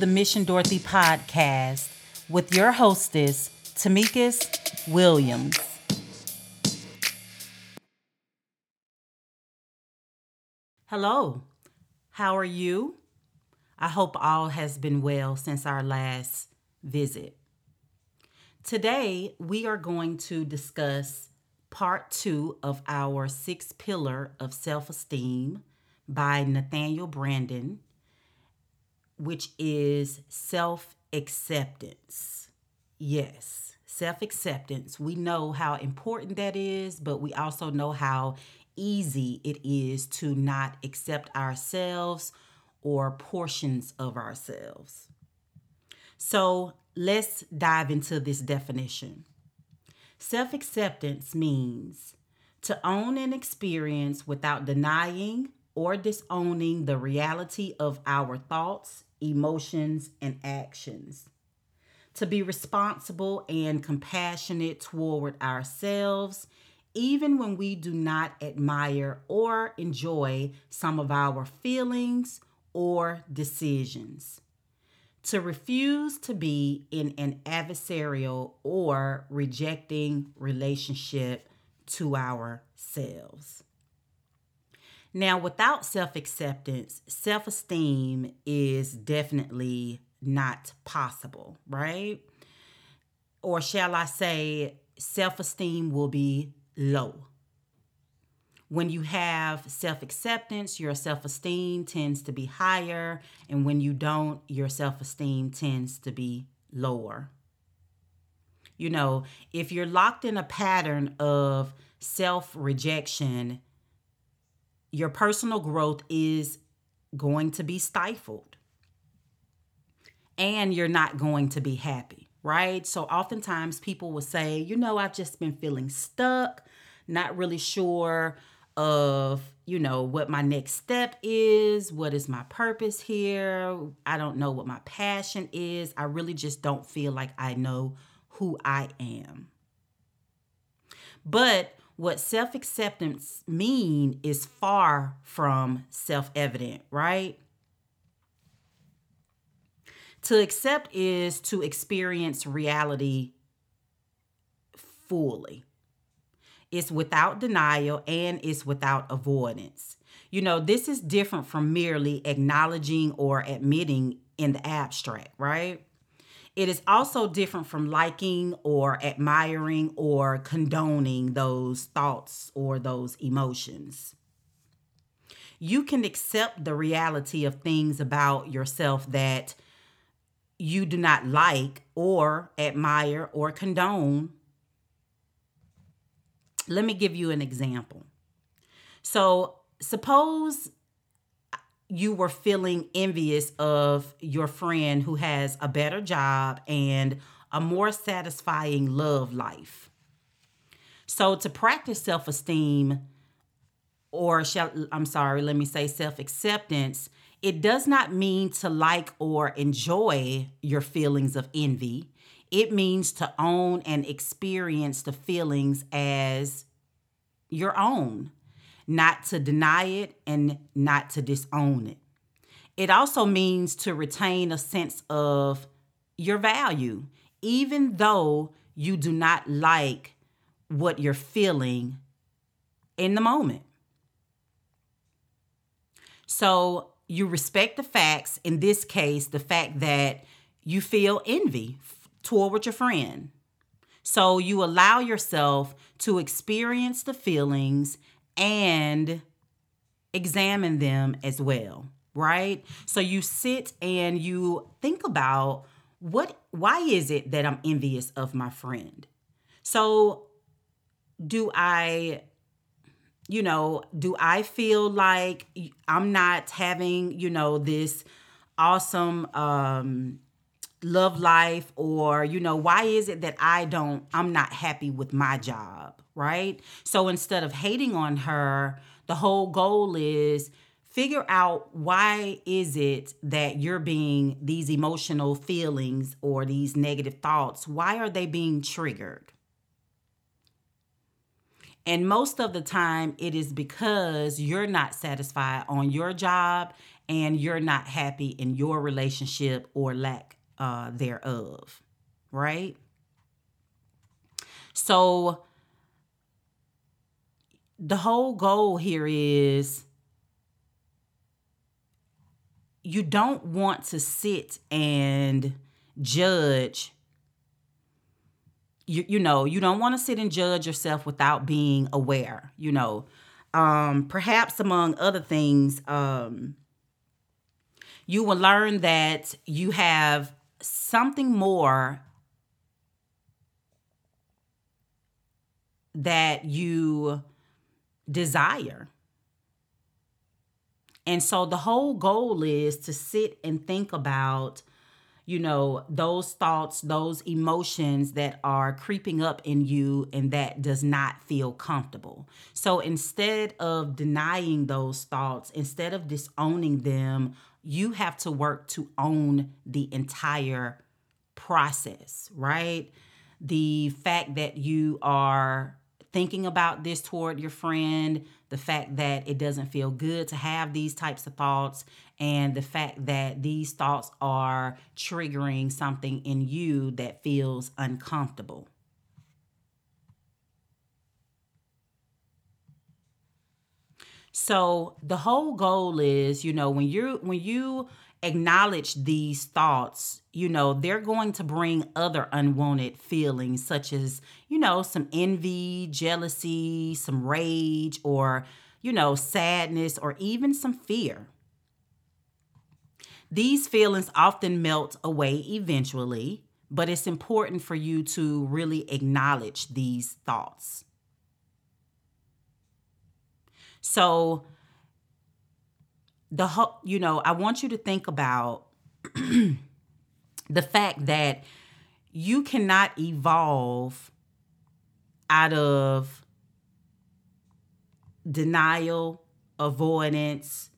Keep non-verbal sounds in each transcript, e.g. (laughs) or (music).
the Mission Dorothy podcast with your hostess, Tamikas Williams. Hello, how are you? I hope all has been well since our last visit. Today, we are going to discuss part two of our six pillar of self esteem by Nathaniel Branden, which is self acceptance. Yes, self acceptance. We know how important that is, but we also know how easy it is to not accept ourselves or portions of ourselves. So let's dive into this definition. Self acceptance means to own an experience without denying or disowning the reality of our thoughts, emotions, and actions. To be responsible and compassionate toward ourselves, even when we do not admire or enjoy some of our feelings or decisions to refuse to be in an adversarial or rejecting relationship to ourselves. Now, without self acceptance, self esteem is definitely not possible, right? Or shall I say, self esteem will be low. When you have self acceptance, your self esteem tends to be higher. And when you don't, your self esteem tends to be lower. You know, if you're locked in a pattern of self rejection, your personal growth is going to be stifled. And you're not going to be happy, right? So oftentimes people will say, you know, I've just been feeling stuck, not really sure of you know what my next step is what is my purpose here i don't know what my passion is i really just don't feel like i know who i am but what self-acceptance mean is far from self-evident right to accept is to experience reality fully it's without denial and it's without avoidance. You know, this is different from merely acknowledging or admitting in the abstract, right? It is also different from liking or admiring or condoning those thoughts or those emotions. You can accept the reality of things about yourself that you do not like or admire or condone let me give you an example. So, suppose you were feeling envious of your friend who has a better job and a more satisfying love life. So, to practice self esteem, or shall I'm sorry, let me say self acceptance, it does not mean to like or enjoy your feelings of envy. It means to own and experience the feelings as your own, not to deny it and not to disown it. It also means to retain a sense of your value, even though you do not like what you're feeling in the moment. So you respect the facts, in this case, the fact that you feel envy toward your friend. So you allow yourself to experience the feelings and examine them as well, right? So you sit and you think about what why is it that I'm envious of my friend? So do I you know, do I feel like I'm not having, you know, this awesome um love life or you know why is it that i don't i'm not happy with my job right? So instead of hating on her the whole goal is figure out why is it that you're being these emotional feelings or these negative thoughts. Why are they being triggered? And most of the time it is because you're not satisfied on your job and you're not happy in your relationship or lack uh, thereof, right? So, the whole goal here is you don't want to sit and judge. You, you know you don't want to sit and judge yourself without being aware you know. Um perhaps among other things um you will learn that you have something more that you desire. And so the whole goal is to sit and think about, you know, those thoughts, those emotions that are creeping up in you and that does not feel comfortable. So instead of denying those thoughts, instead of disowning them, you have to work to own the entire process, right? The fact that you are thinking about this toward your friend, the fact that it doesn't feel good to have these types of thoughts, and the fact that these thoughts are triggering something in you that feels uncomfortable. So the whole goal is, you know, when you when you acknowledge these thoughts, you know, they're going to bring other unwanted feelings, such as, you know, some envy, jealousy, some rage, or, you know, sadness, or even some fear. These feelings often melt away eventually, but it's important for you to really acknowledge these thoughts. So, the whole, you know, I want you to think about (clears throat) the fact that you cannot evolve out of denial, avoidance,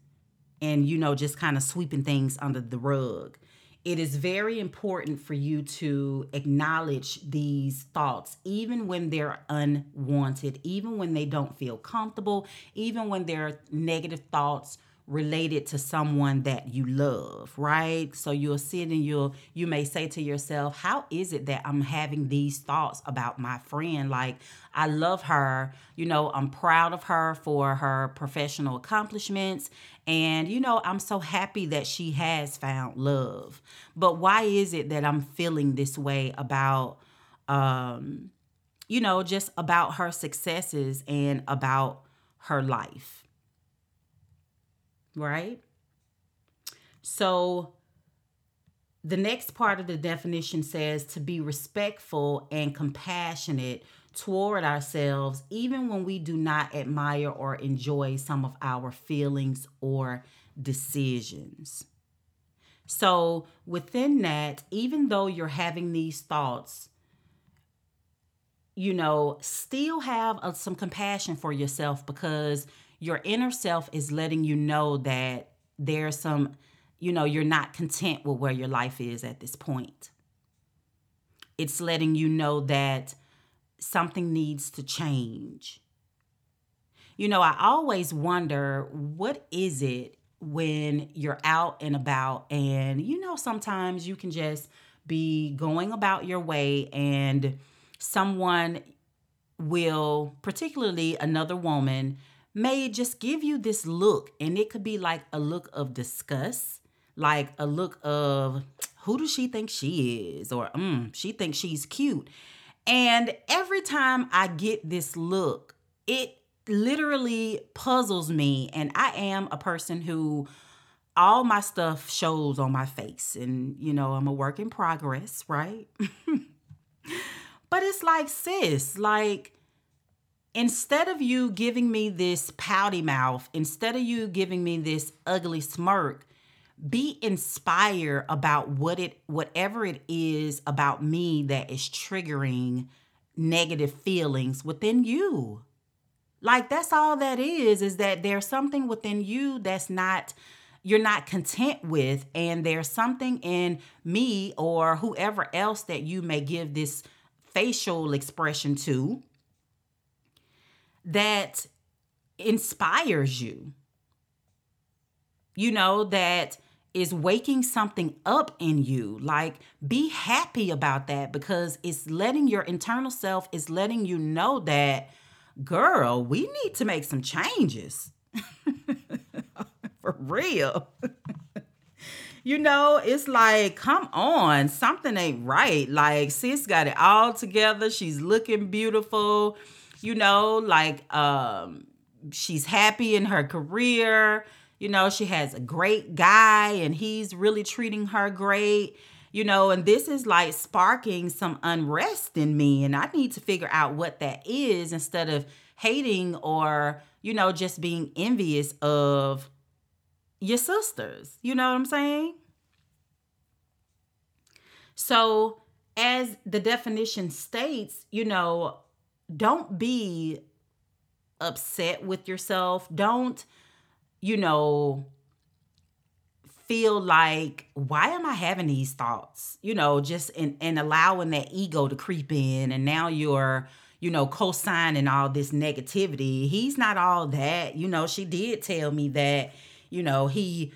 and, you know, just kind of sweeping things under the rug. It is very important for you to acknowledge these thoughts, even when they're unwanted, even when they don't feel comfortable, even when they're negative thoughts related to someone that you love, right? So you'll sit and you'll you may say to yourself, "How is it that I'm having these thoughts about my friend? Like I love her, you know, I'm proud of her for her professional accomplishments, and you know, I'm so happy that she has found love. But why is it that I'm feeling this way about um you know, just about her successes and about her life?" Right? So the next part of the definition says to be respectful and compassionate toward ourselves, even when we do not admire or enjoy some of our feelings or decisions. So, within that, even though you're having these thoughts, you know, still have uh, some compassion for yourself because your inner self is letting you know that there's some, you know, you're not content with where your life is at this point. It's letting you know that something needs to change. You know, I always wonder what is it when you're out and about, and you know, sometimes you can just be going about your way, and someone will, particularly another woman, may just give you this look, and it could be like a look of disgust, like a look of who does she think she is, or mm, she thinks she's cute. And every time I get this look, it literally puzzles me. And I am a person who all my stuff shows on my face. And, you know, I'm a work in progress, right? (laughs) but it's like, sis, like, instead of you giving me this pouty mouth, instead of you giving me this ugly smirk, be inspired about what it whatever it is about me that is triggering negative feelings within you. Like that's all that is is that there's something within you that's not you're not content with and there's something in me or whoever else that you may give this facial expression to that inspires you. you know, that is waking something up in you. Like, be happy about that because it's letting your internal self is letting you know that, girl, we need to make some changes. (laughs) For real. (laughs) you know, it's like, come on, something ain't right. Like, sis got it all together. She's looking beautiful. You know, like, um, she's happy in her career you know, she has a great guy and he's really treating her great. You know, and this is like sparking some unrest in me. And I need to figure out what that is instead of hating or, you know, just being envious of your sisters. You know what I'm saying? So, as the definition states, you know, don't be upset with yourself. Don't you know, feel like why am i having these thoughts? You know just and and allowing that ego to creep in and now you're you know co-signing all this negativity. He's not all that. You know she did tell me that you know he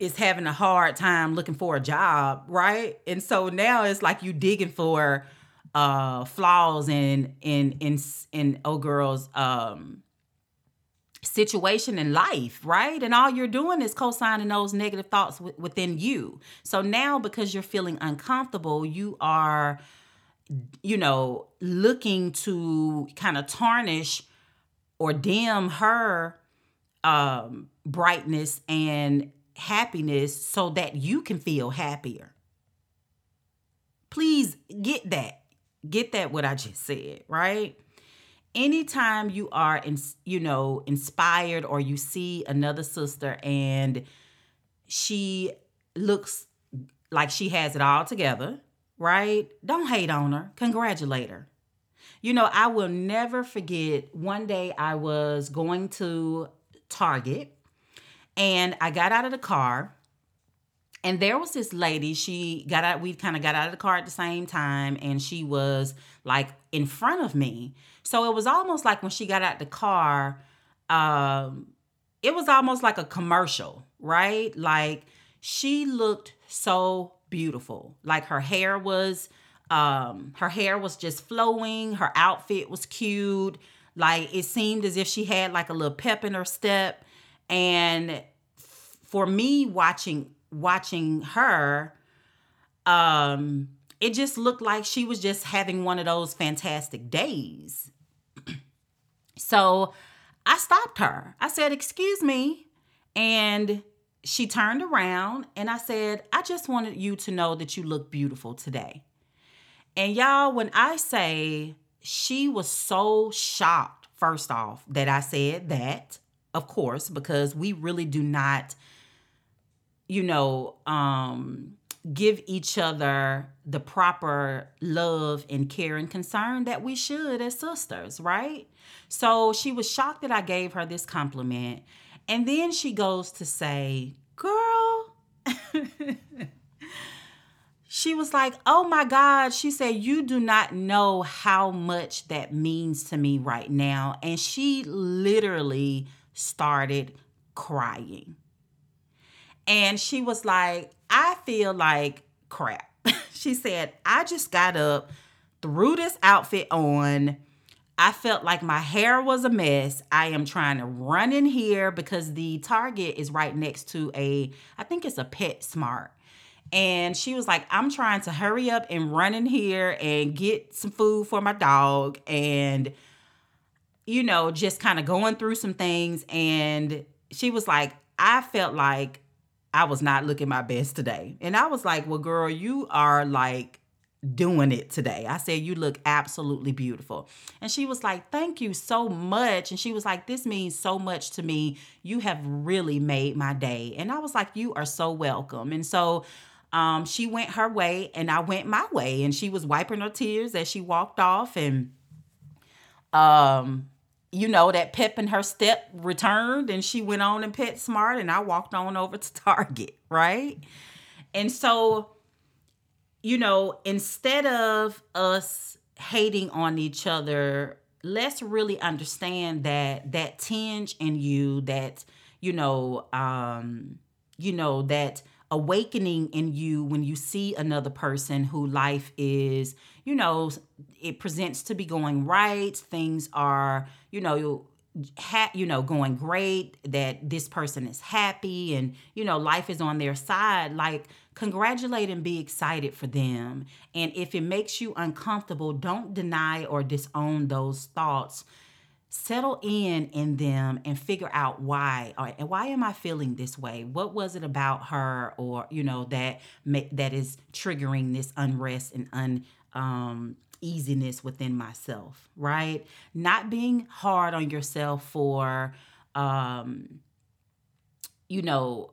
is having a hard time looking for a job right? And so now it's like you digging for uh flaws in in in in oh girls um situation in life, right? And all you're doing is co signing those negative thoughts w- within you. So now, because you're feeling uncomfortable, you are, you know, looking to kind of tarnish or dim her um, brightness and happiness so that you can feel happier. Please get that. Get that what I just said, right? anytime you are in, you know inspired or you see another sister and she looks like she has it all together right? Don't hate on her. Congratulate her. You know i will never forget one day i was going to target and i got out of the car and there was this lady she got out we kind of got out of the car at the same time and she was like in front of me. So it was almost like when she got out the car um it was almost like a commercial right? Like she looked so beautiful. Like her hair was um her hair was just flowing her outfit was cute. Like it seemed as if she had like a little pep in her step. And for me watching watching her, um, it just looked like she was just having one of those fantastic days. (clears throat) so I stopped her. I said, Excuse me. And she turned around and I said, I just wanted you to know that you look beautiful today. And y'all, when I say she was so shocked, first off, that I said that, of course, because we really do not you know, um, give each other the proper love and care and concern that we should as sisters, right? So she was shocked that I gave her this compliment. And then she goes to say, Girl, (laughs) she was like, Oh my God. She said, You do not know how much that means to me right now. And she literally started crying. And she was like, I feel like crap. (laughs) she said, I just got up, threw this outfit on. I felt like my hair was a mess. I am trying to run in here because the Target is right next to a, I think it's a PetSmart. And she was like, I'm trying to hurry up and run in here and get some food for my dog. And, you know, just kind of going through some things. And she was like, I felt like I was not looking my best today. And I was like, well, girl, you are like doing it today. I said, you look absolutely beautiful. And she was like, thank you so much. And she was like, this means so much to me. You have really made my day. And I was like, you are so welcome. And so, um, she went her way and I went my way. And she was wiping her tears as she walked off. And um, you know, that pep in her step returned and she went on and PetSmart and I walked on over to (laughs) Target, right? And so, you know, instead of us hating on each other, let's really understand that that tinge in you, that, you know, um, you know, that awakening in you when you see another person who life is, you know, it presents to be going right. Things are, you know, ha- you know going great that this person is happy and you know life is on their side. Like congratulate and be excited for them. And if it makes you uncomfortable don't deny or disown those thoughts. Settle in in them and figure out why. Or and why am i feeling this way? What was it about her or you know that that is triggering this unrest and un um easiness within myself right not being hard on yourself for um you know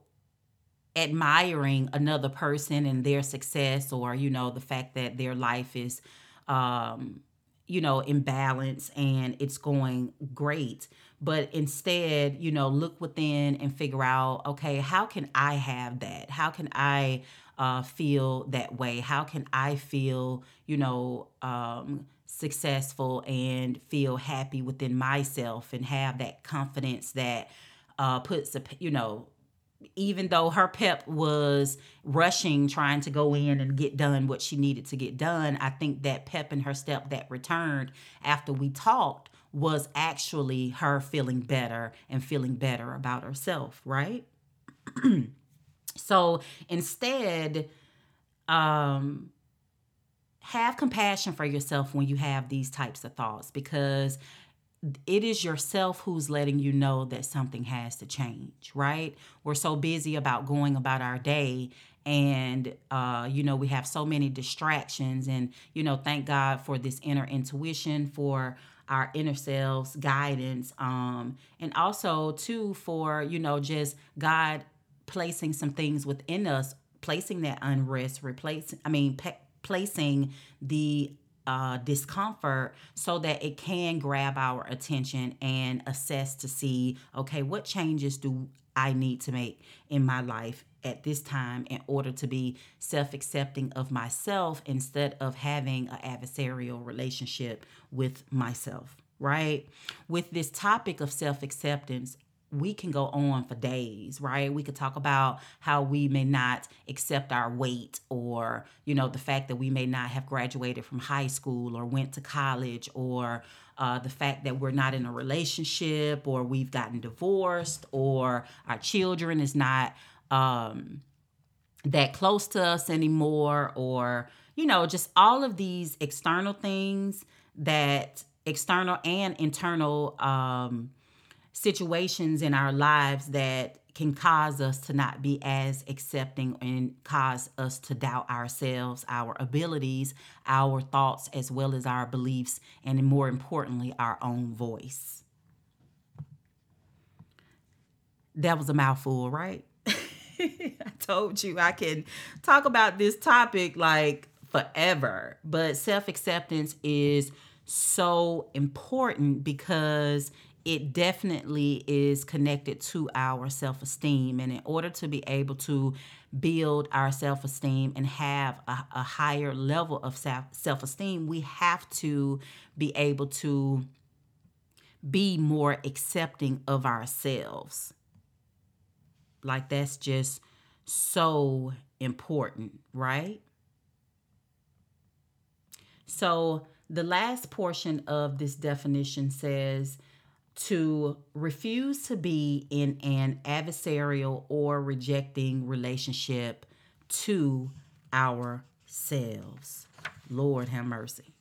admiring another person and their success or you know the fact that their life is um you know, in balance and it's going great. But instead, you know, look within and figure out, okay, how can I have that? How can I uh, feel that way? How can I feel, you know, um, successful and feel happy within myself and have that confidence that uh, puts a, you know, even though her pep was rushing trying to go in and get done what she needed to get done i think that pep in her step that returned after we talked was actually her feeling better and feeling better about herself right (clears throat) so instead um have compassion for yourself when you have these types of thoughts because it is yourself who's letting you know that something has to change, right? We're so busy about going about our day and uh, you know we have so many distractions and you know thank god for this inner intuition for our inner selves guidance um, and also too for you know just god placing some things within us placing that unrest replacing i mean pe- placing the uh, discomfort so that it can grab our attention and assess to see okay what changes do i need to make in my life at this time in order to be self-accepting of myself instead of having an adversarial relationship with myself right? With this topic of self-acceptance we can go on for days, right? We could talk about how we may not accept our weight or, you know, the fact that we may not have graduated from high school or went to college or uh, the fact that we're not in a relationship or we've gotten divorced or our children is not um, that close to us anymore or, you know, just all of these external things that external and internal um, situations in our lives that can cause us to not be as accepting and cause us to doubt ourselves, our abilities, our thoughts, as well as our beliefs, and more importantly, our own voice. That was a mouthful, right? (laughs) I told you I can talk about this topic like forever, but self acceptance is so important because it definitely is connected to our self esteem. And in order to be able to build our self esteem and have a, a, higher level of self esteem, we have to be able to be more accepting of ourselves. Like, that's just so important, right? So, the last portion of this definition says, to refuse to be in an adversarial or rejecting relationship to ourselves. Lord have mercy.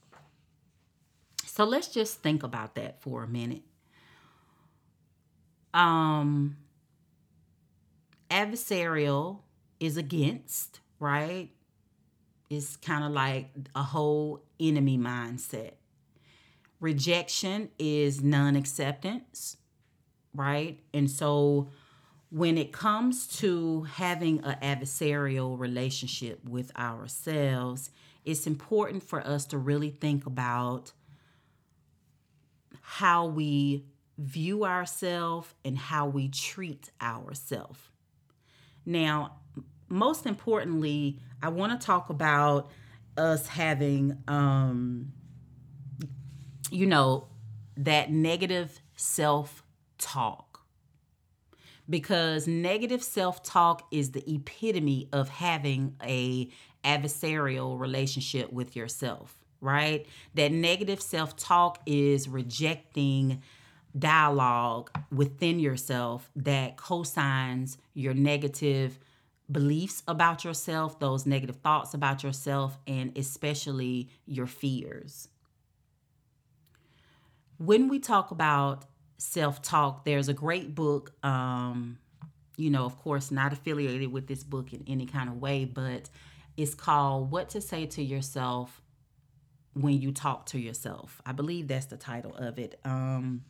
So let's just think about that for a minute. Um adversarial is against, right? It's kind of like a whole enemy mindset. Rejection is non acceptance, right? And so when it comes to having an adversarial relationship with ourselves, it's important for us to really think about how we view ourselves and how we treat ourselves. Now, most importantly, I want to talk about us having um, you know, that negative self talk. because negative self-talk is the epitome of having a adversarial relationship with yourself, right? That negative self-talk is rejecting dialogue within yourself that cosigns your negative beliefs about yourself, those negative thoughts about yourself, and especially your fears. When we talk about self talk, there's a great book. Um, you know, of course, not affiliated with this book in any kind of way, but it's called What to Say to Yourself When You Talk to Yourself. I believe that's the title of it. Um,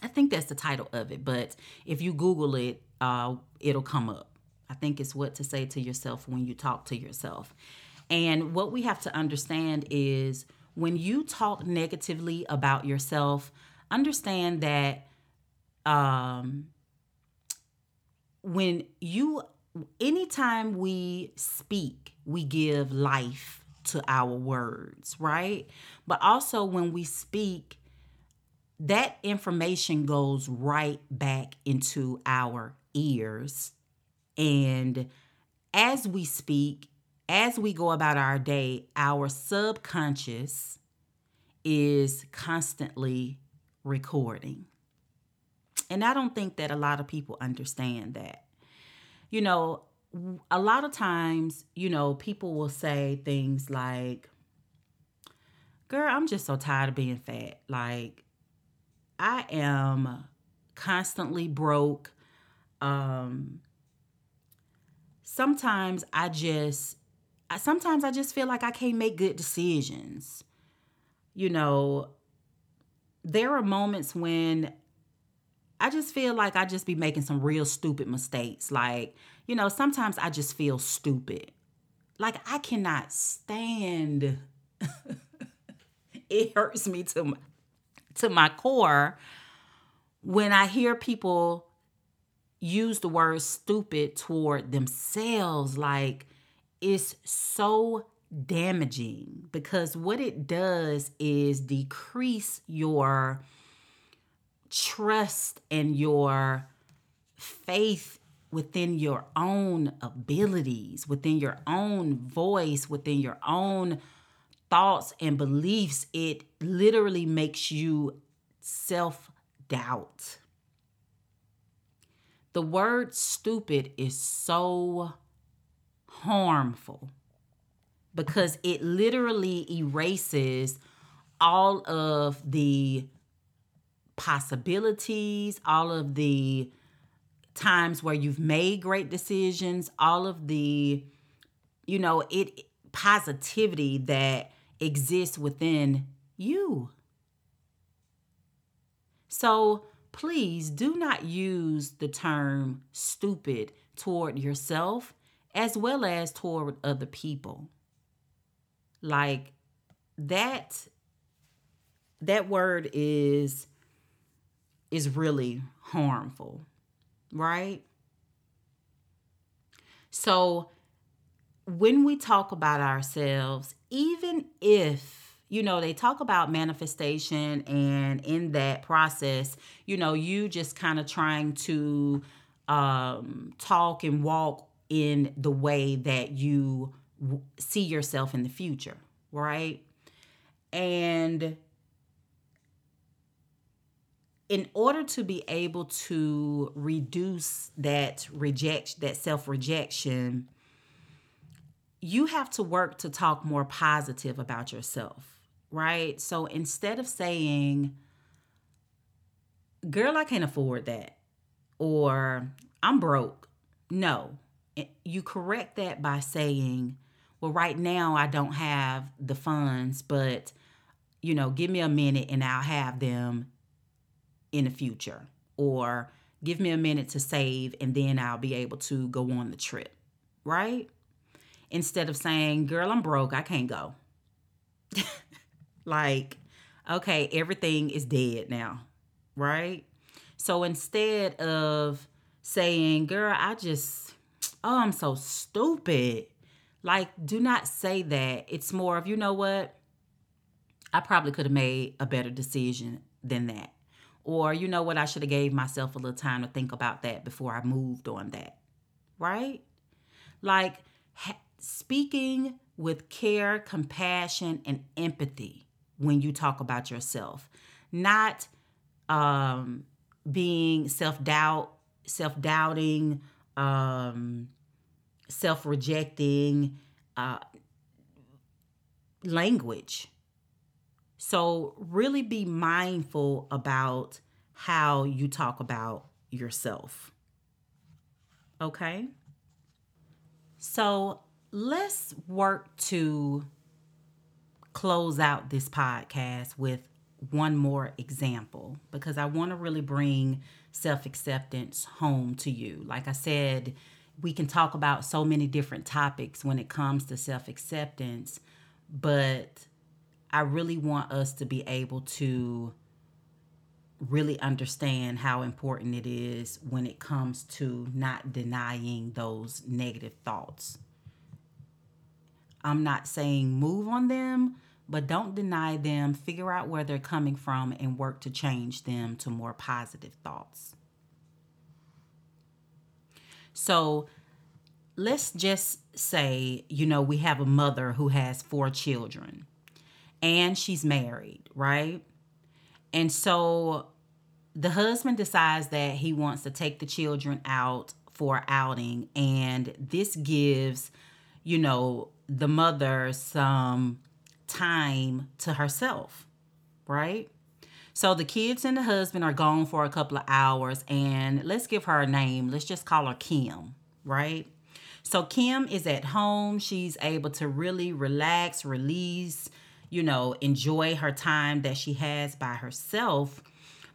I think that's the title of it, but if you Google it, uh, it'll come up. I think it's what to say to yourself when you talk to yourself. And what we have to understand is when you talk negatively about yourself, understand that um, when you, anytime we speak, we give life to our words, right? But also when we speak, that information goes right back into our ears. And as we speak, as we go about our day, our subconscious is constantly recording. And I don't think that a lot of people understand that. You know, a lot of times, you know, people will say things like, Girl, I'm just so tired of being fat. Like, I am constantly broke. Um, sometimes I just, sometimes I just feel like I can't make good decisions. You know, there are moments when I just feel like I just be making some real stupid mistakes. Like, you know, sometimes I just feel stupid. Like I cannot stand. (laughs) it hurts me to my, to my core when I hear people use the word stupid toward themselves like it's so damaging because what it does is decrease your trust and your faith within your own abilities, within your own voice, within your own thoughts and beliefs. It literally makes you self doubt. The word stupid is so harmful because it literally erases all of the possibilities, all of the times where you've made great decisions, all of the, you know, it positivity that exists within you. So please do not use the term stupid toward yourself as well as toward other people. Like that that word is is really harmful, right? So when we talk about ourselves, even if you know, they talk about manifestation, and in that process, you know, you just kind of trying to um, talk and walk in the way that you w- see yourself in the future, right? And in order to be able to reduce that reject that self rejection, you have to work to talk more positive about yourself right? So instead of saying, girl, I can't afford that, or I'm broke, no. You correct that by saying, well, right now I don't have the funds, but, you know, give me a minute and I'll have them in the future. Or give me a minute to save and then I'll be able to go on the trip, right? Instead of saying, girl, I'm broke, I can't go. (laughs) Like, okay, everything is dead now, right? So instead of saying, girl, I just, oh, I'm so stupid, like, do not say that. It's more of, you know what? I probably could have made a better decision than that. or you know what i should have gave myself a little time to think about that before i moved on that right like ha- speaking with care compassion and empathy when you talk about yourself not um being self-doubt self-doubting um self-rejecting uh language so, really be mindful about how you talk about yourself. Okay? So, let's work to close out this podcast with one more example because I want to really bring self acceptance home to you. Like I said, we can talk about so many different topics when it comes to self acceptance, but I really want us to be able to really understand how important it is when it comes to not denying those negative thoughts. I'm not saying move on them, but don't deny them. Figure out where they're coming from and work to change them to more positive thoughts. So let's just say, you know, we have a mother who has four children and she's married, right? And so the husband decides that he wants to take the children out for outing and this gives you know the mother some time to herself right? So the kids and the husband are gone for a couple of hours and let's give her a name. Let's just call her kim right? So kim is at home. She's able to really relax release you know, enjoy her time that she has by herself.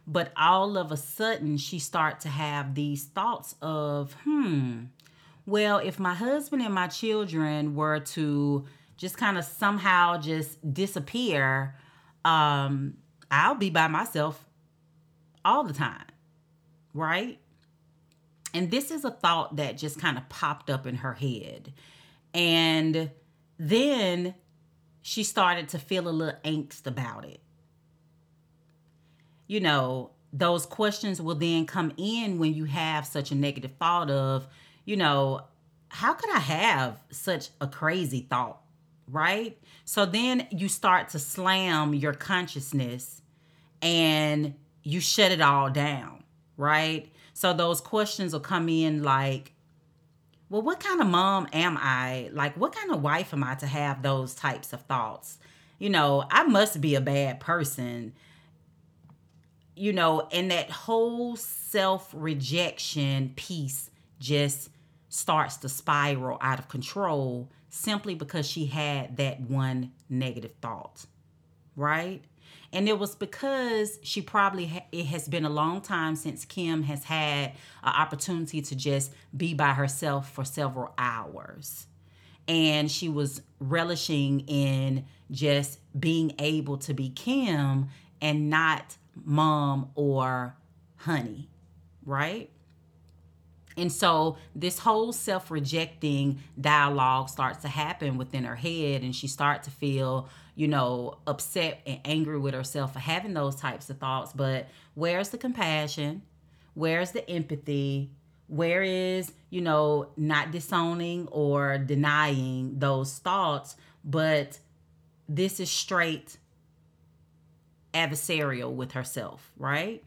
But all of a sudden, she starts to have these thoughts of, hmm, well, if my husband and my children were to just kind of somehow just disappear, um, I'll be by myself all the time, right? And this is a thought that just kind of popped up in her head. And then she started to feel a little angst about it. You know, those questions will then come in when you have such a negative thought of, you know, how could I have such a crazy thought? Right? So then you start to slam your consciousness and you shut it all down, right? So those questions will come in like, well, what kind of mom am I? Like, what kind of wife am I to have those types of thoughts? You know, I must be a bad person. You know, and that whole self rejection piece just starts to spiral out of control simply because she had that one negative thought, right? And it was because she probably, ha- it has been a long time since Kim has had an opportunity to just be by herself for several hours. And she was relishing in just being able to be Kim and not mom or honey, right? And so this whole self-rejecting dialogue starts to happen within her head and she starts to feel, you know, upset and angry with herself for having those types of thoughts, but where's the compassion? Where's the empathy? Where is, you know, not disowning or denying those thoughts, but this is straight adversarial with herself, right?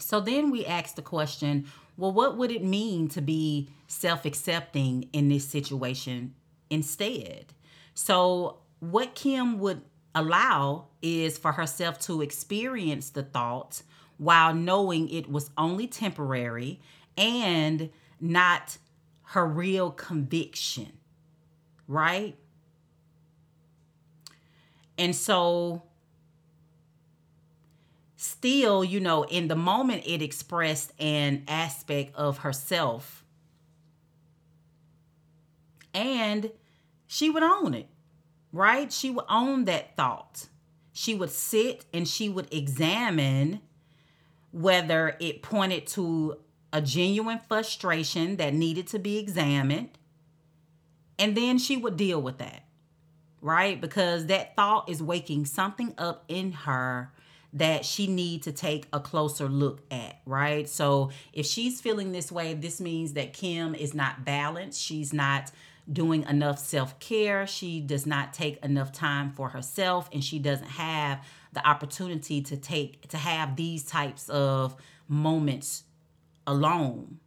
So then we ask the question well, what would it mean to be self accepting in this situation instead? So, what Kim would allow is for herself to experience the thought while knowing it was only temporary and not her real conviction, right? And so still, you know, in the moment it expressed an aspect of herself. And she would own it, right? She would own that thought. She would sit and she would examine whether it pointed to a genuine frustration that needed to be examined. And then she would deal with that, right? Because that thought is waking something up in her that she need to take a closer look at, right? So if she's feeling this way, this means that Kim is not balanced. She's not doing enough self-care. She does not take enough time for herself and she doesn't have the opportunity to take to have these types of moments alone.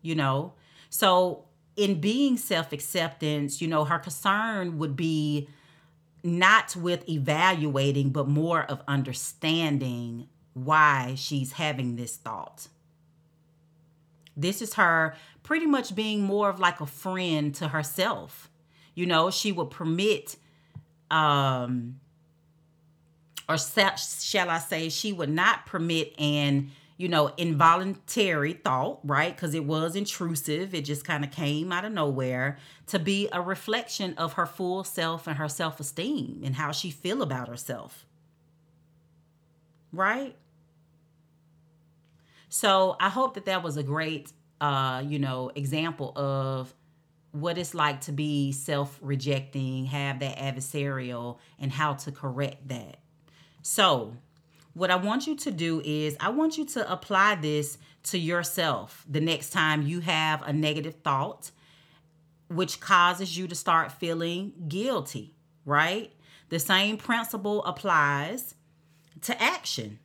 You know? So in being self-acceptance, you know, her concern would be not with evaluating, but more of understanding why she's having this thought. This is her pretty much being more of like a friend to herself. You know, she would permit, um, or shall I say, she would not permit an you know, involuntary thought, right? Because it was intrusive. It just kind of came out of nowhere to be a reflection of her full self and her self esteem and how she feel about herself. Right? So I hope that that was a great, uh, you know, example of what it's like to be self rejecting, have that adversarial, and how to correct that. So, what I want you to do is I want you to apply this to yourself the next time you have a negative thought, which causes you to start feeling guilty, right? The same principle applies to action.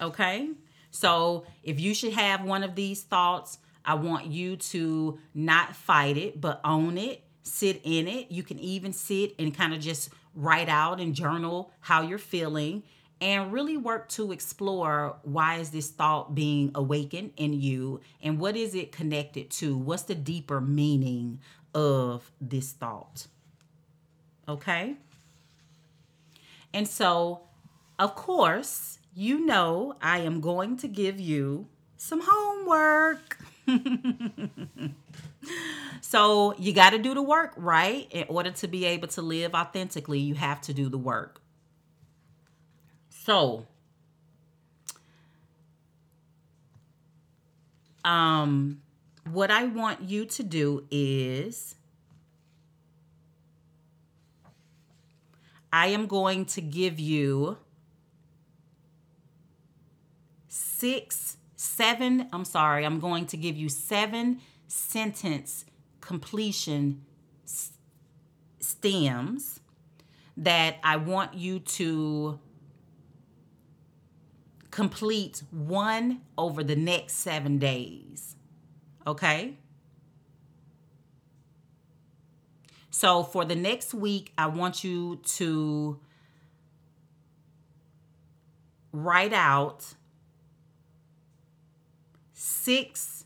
Okay? So if you should have one of these thoughts, I want you to not fight it, but own it, sit in it. You can even sit and kind of just write out and journal how you're feeling and really work to explore why is this thought being awakened in you and what is it connected to? What's the deeper meaning of this thought? Okay? And so of course you know i am going to give you some homework (laughs) so you got to do the work, right? In order to be able to live authentically, you have to do the work. So, um, what I want you to do is I am going to give you six, seven, I'm sorry, I'm going to give you seven sentence completion stems that I want you to complete one over the next seven days. Okay? So for the next week, I want you to write out six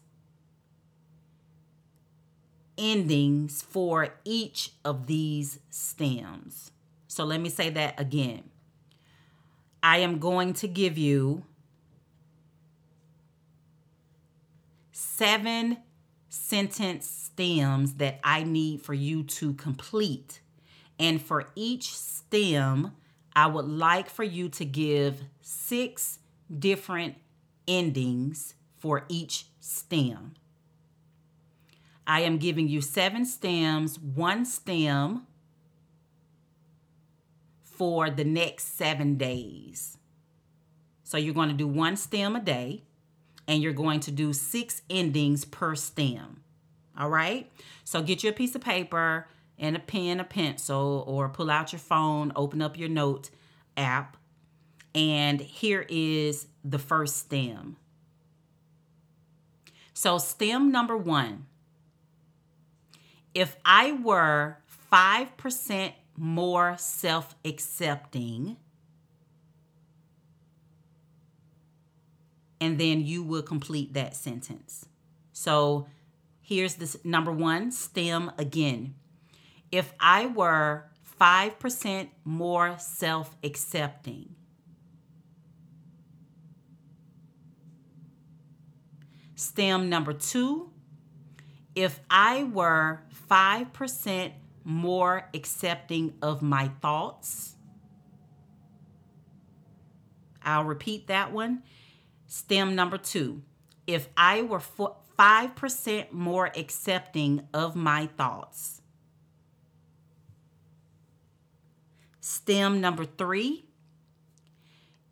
endings for each of these stems. So let me say that again. I am going to give you seven sentence stems that I need for you to complete. And for each stem, I would like for you to give six different endings for each stem. I am giving you seven stems, one stem for the next seven days. So you're going to do one stem a day and you're going to do six endings per stem. All right? So get you a piece of paper and a pen, a pencil, or pull out your phone, open up your note app. And here is the first stem. So, stem number one if I were 5% more self accepting, and then you will complete that sentence. So here's this number one stem again. If I were 5% more self accepting, stem number two, if I were 5% more accepting of my thoughts. I'll repeat that one. Stem number two. If I were 5% more accepting of my thoughts. STEM number three,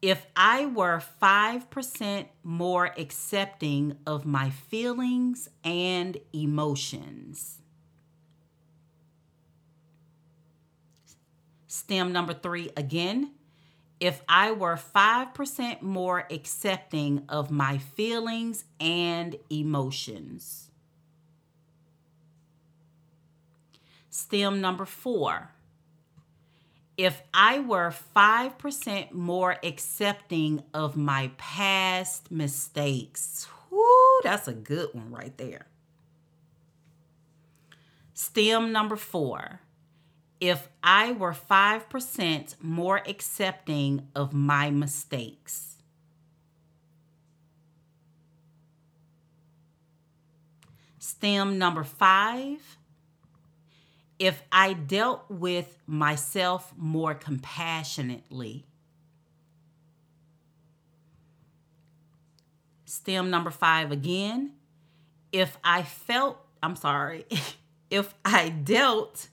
if I were 5% more accepting of my feelings and emotions. STEM number three again. If I were 5% more accepting of my feelings and emotions. STEM number four if I were 5% more accepting of my past mistakes. Whoo, that's a good one right there. STEM number four. If I were 5% more accepting of my mistakes. STEM number five if I dealt with myself more compassionately. STEM number five again. If I felt, I'm sorry, (laughs) if I dealt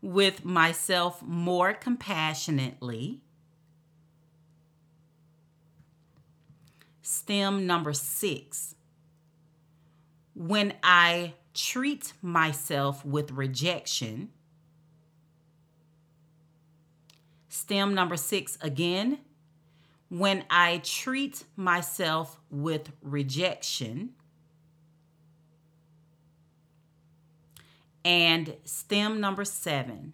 with myself more compassionately. STEM number six. When I treat myself with rejection. STEM number six again, when I treat myself with rejection. And STEM number seven,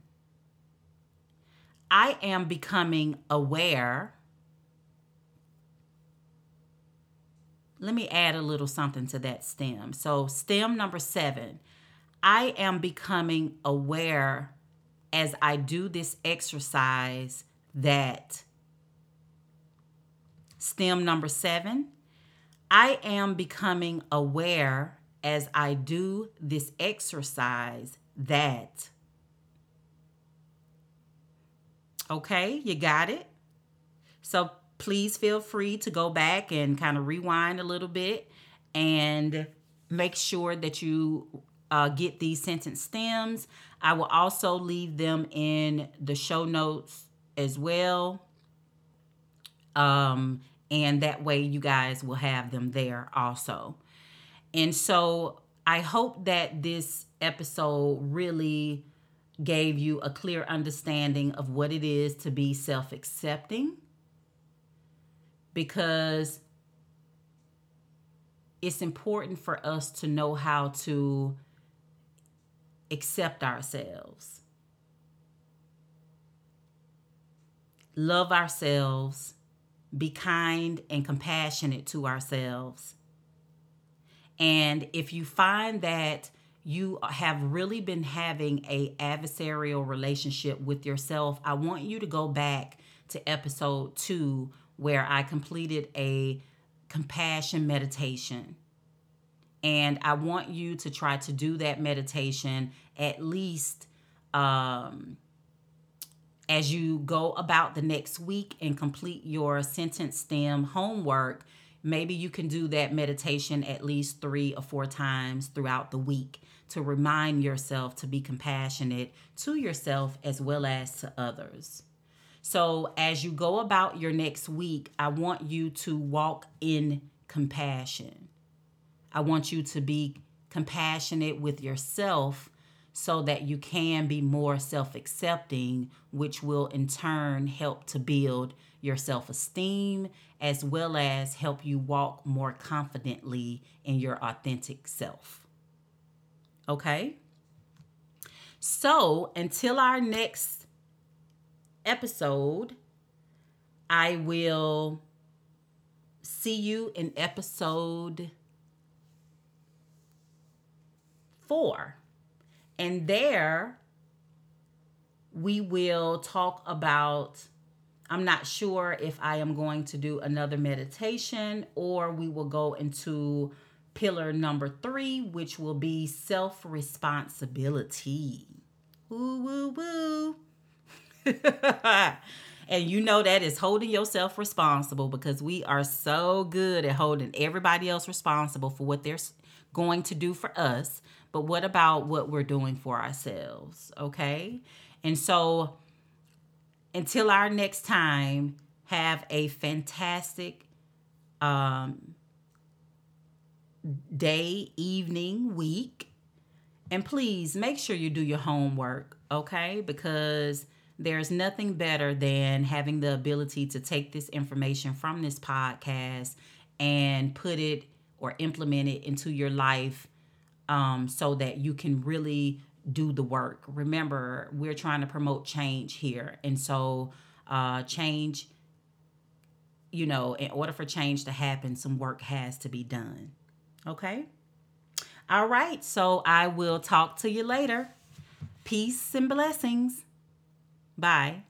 I am becoming aware let me add a little something to that stem. So, stem number seven, I am becoming aware as I do this exercise that stem number seven, I am becoming aware as I do this exercise that. Okay, you got it? So please feel free to go back and kind of rewind a little bit and make sure that you uh, get these sentence stems. I will also leave them in the show notes as well. Um, and that way you guys will have them there also. And so I hope that this episode really gave you a clear understanding of what it is to be self accepting because it's important for us to know how to accept ourselves, love ourselves, be kind and compassionate to ourselves. And if you find that you have really been having a adversarial relationship with yourself, I want you to go back to episode 2 where I completed a compassion meditation. And I want you to try to do that meditation at least um, as you go about the next week and complete your sentence stem homework. Maybe you can do that meditation at least three or four times throughout the week to remind yourself to be compassionate to yourself as well as to others. So, as you go about your next week, I want you to walk in compassion. I want you to be compassionate with yourself so that you can be more self accepting, which will in turn help to build your self esteem as well as help you walk more confidently in your authentic self. Okay? So, until our next episode, I will see you in episode four. And there we will talk about. I'm not sure if I am going to do another meditation or we will go into pillar number three, which will be self responsibility. Woo, woo, woo. (laughs) and you know that is holding yourself responsible because we are so good at holding everybody else responsible for what they're going to do for us. But what about what we're doing for ourselves? Okay. And so until our next time, have a fantastic um, day, evening, week. And please make sure you do your homework, okay? Because there's nothing better than having the ability to take this information from this podcast and put it or implement it into your life um, so that you can really do the work. Remember, we're trying to promote change here. And so, uh, change, you know, in order for change to happen, some work has to be done. Okay? All right. So, I will talk to you later. Peace and blessings. Bye.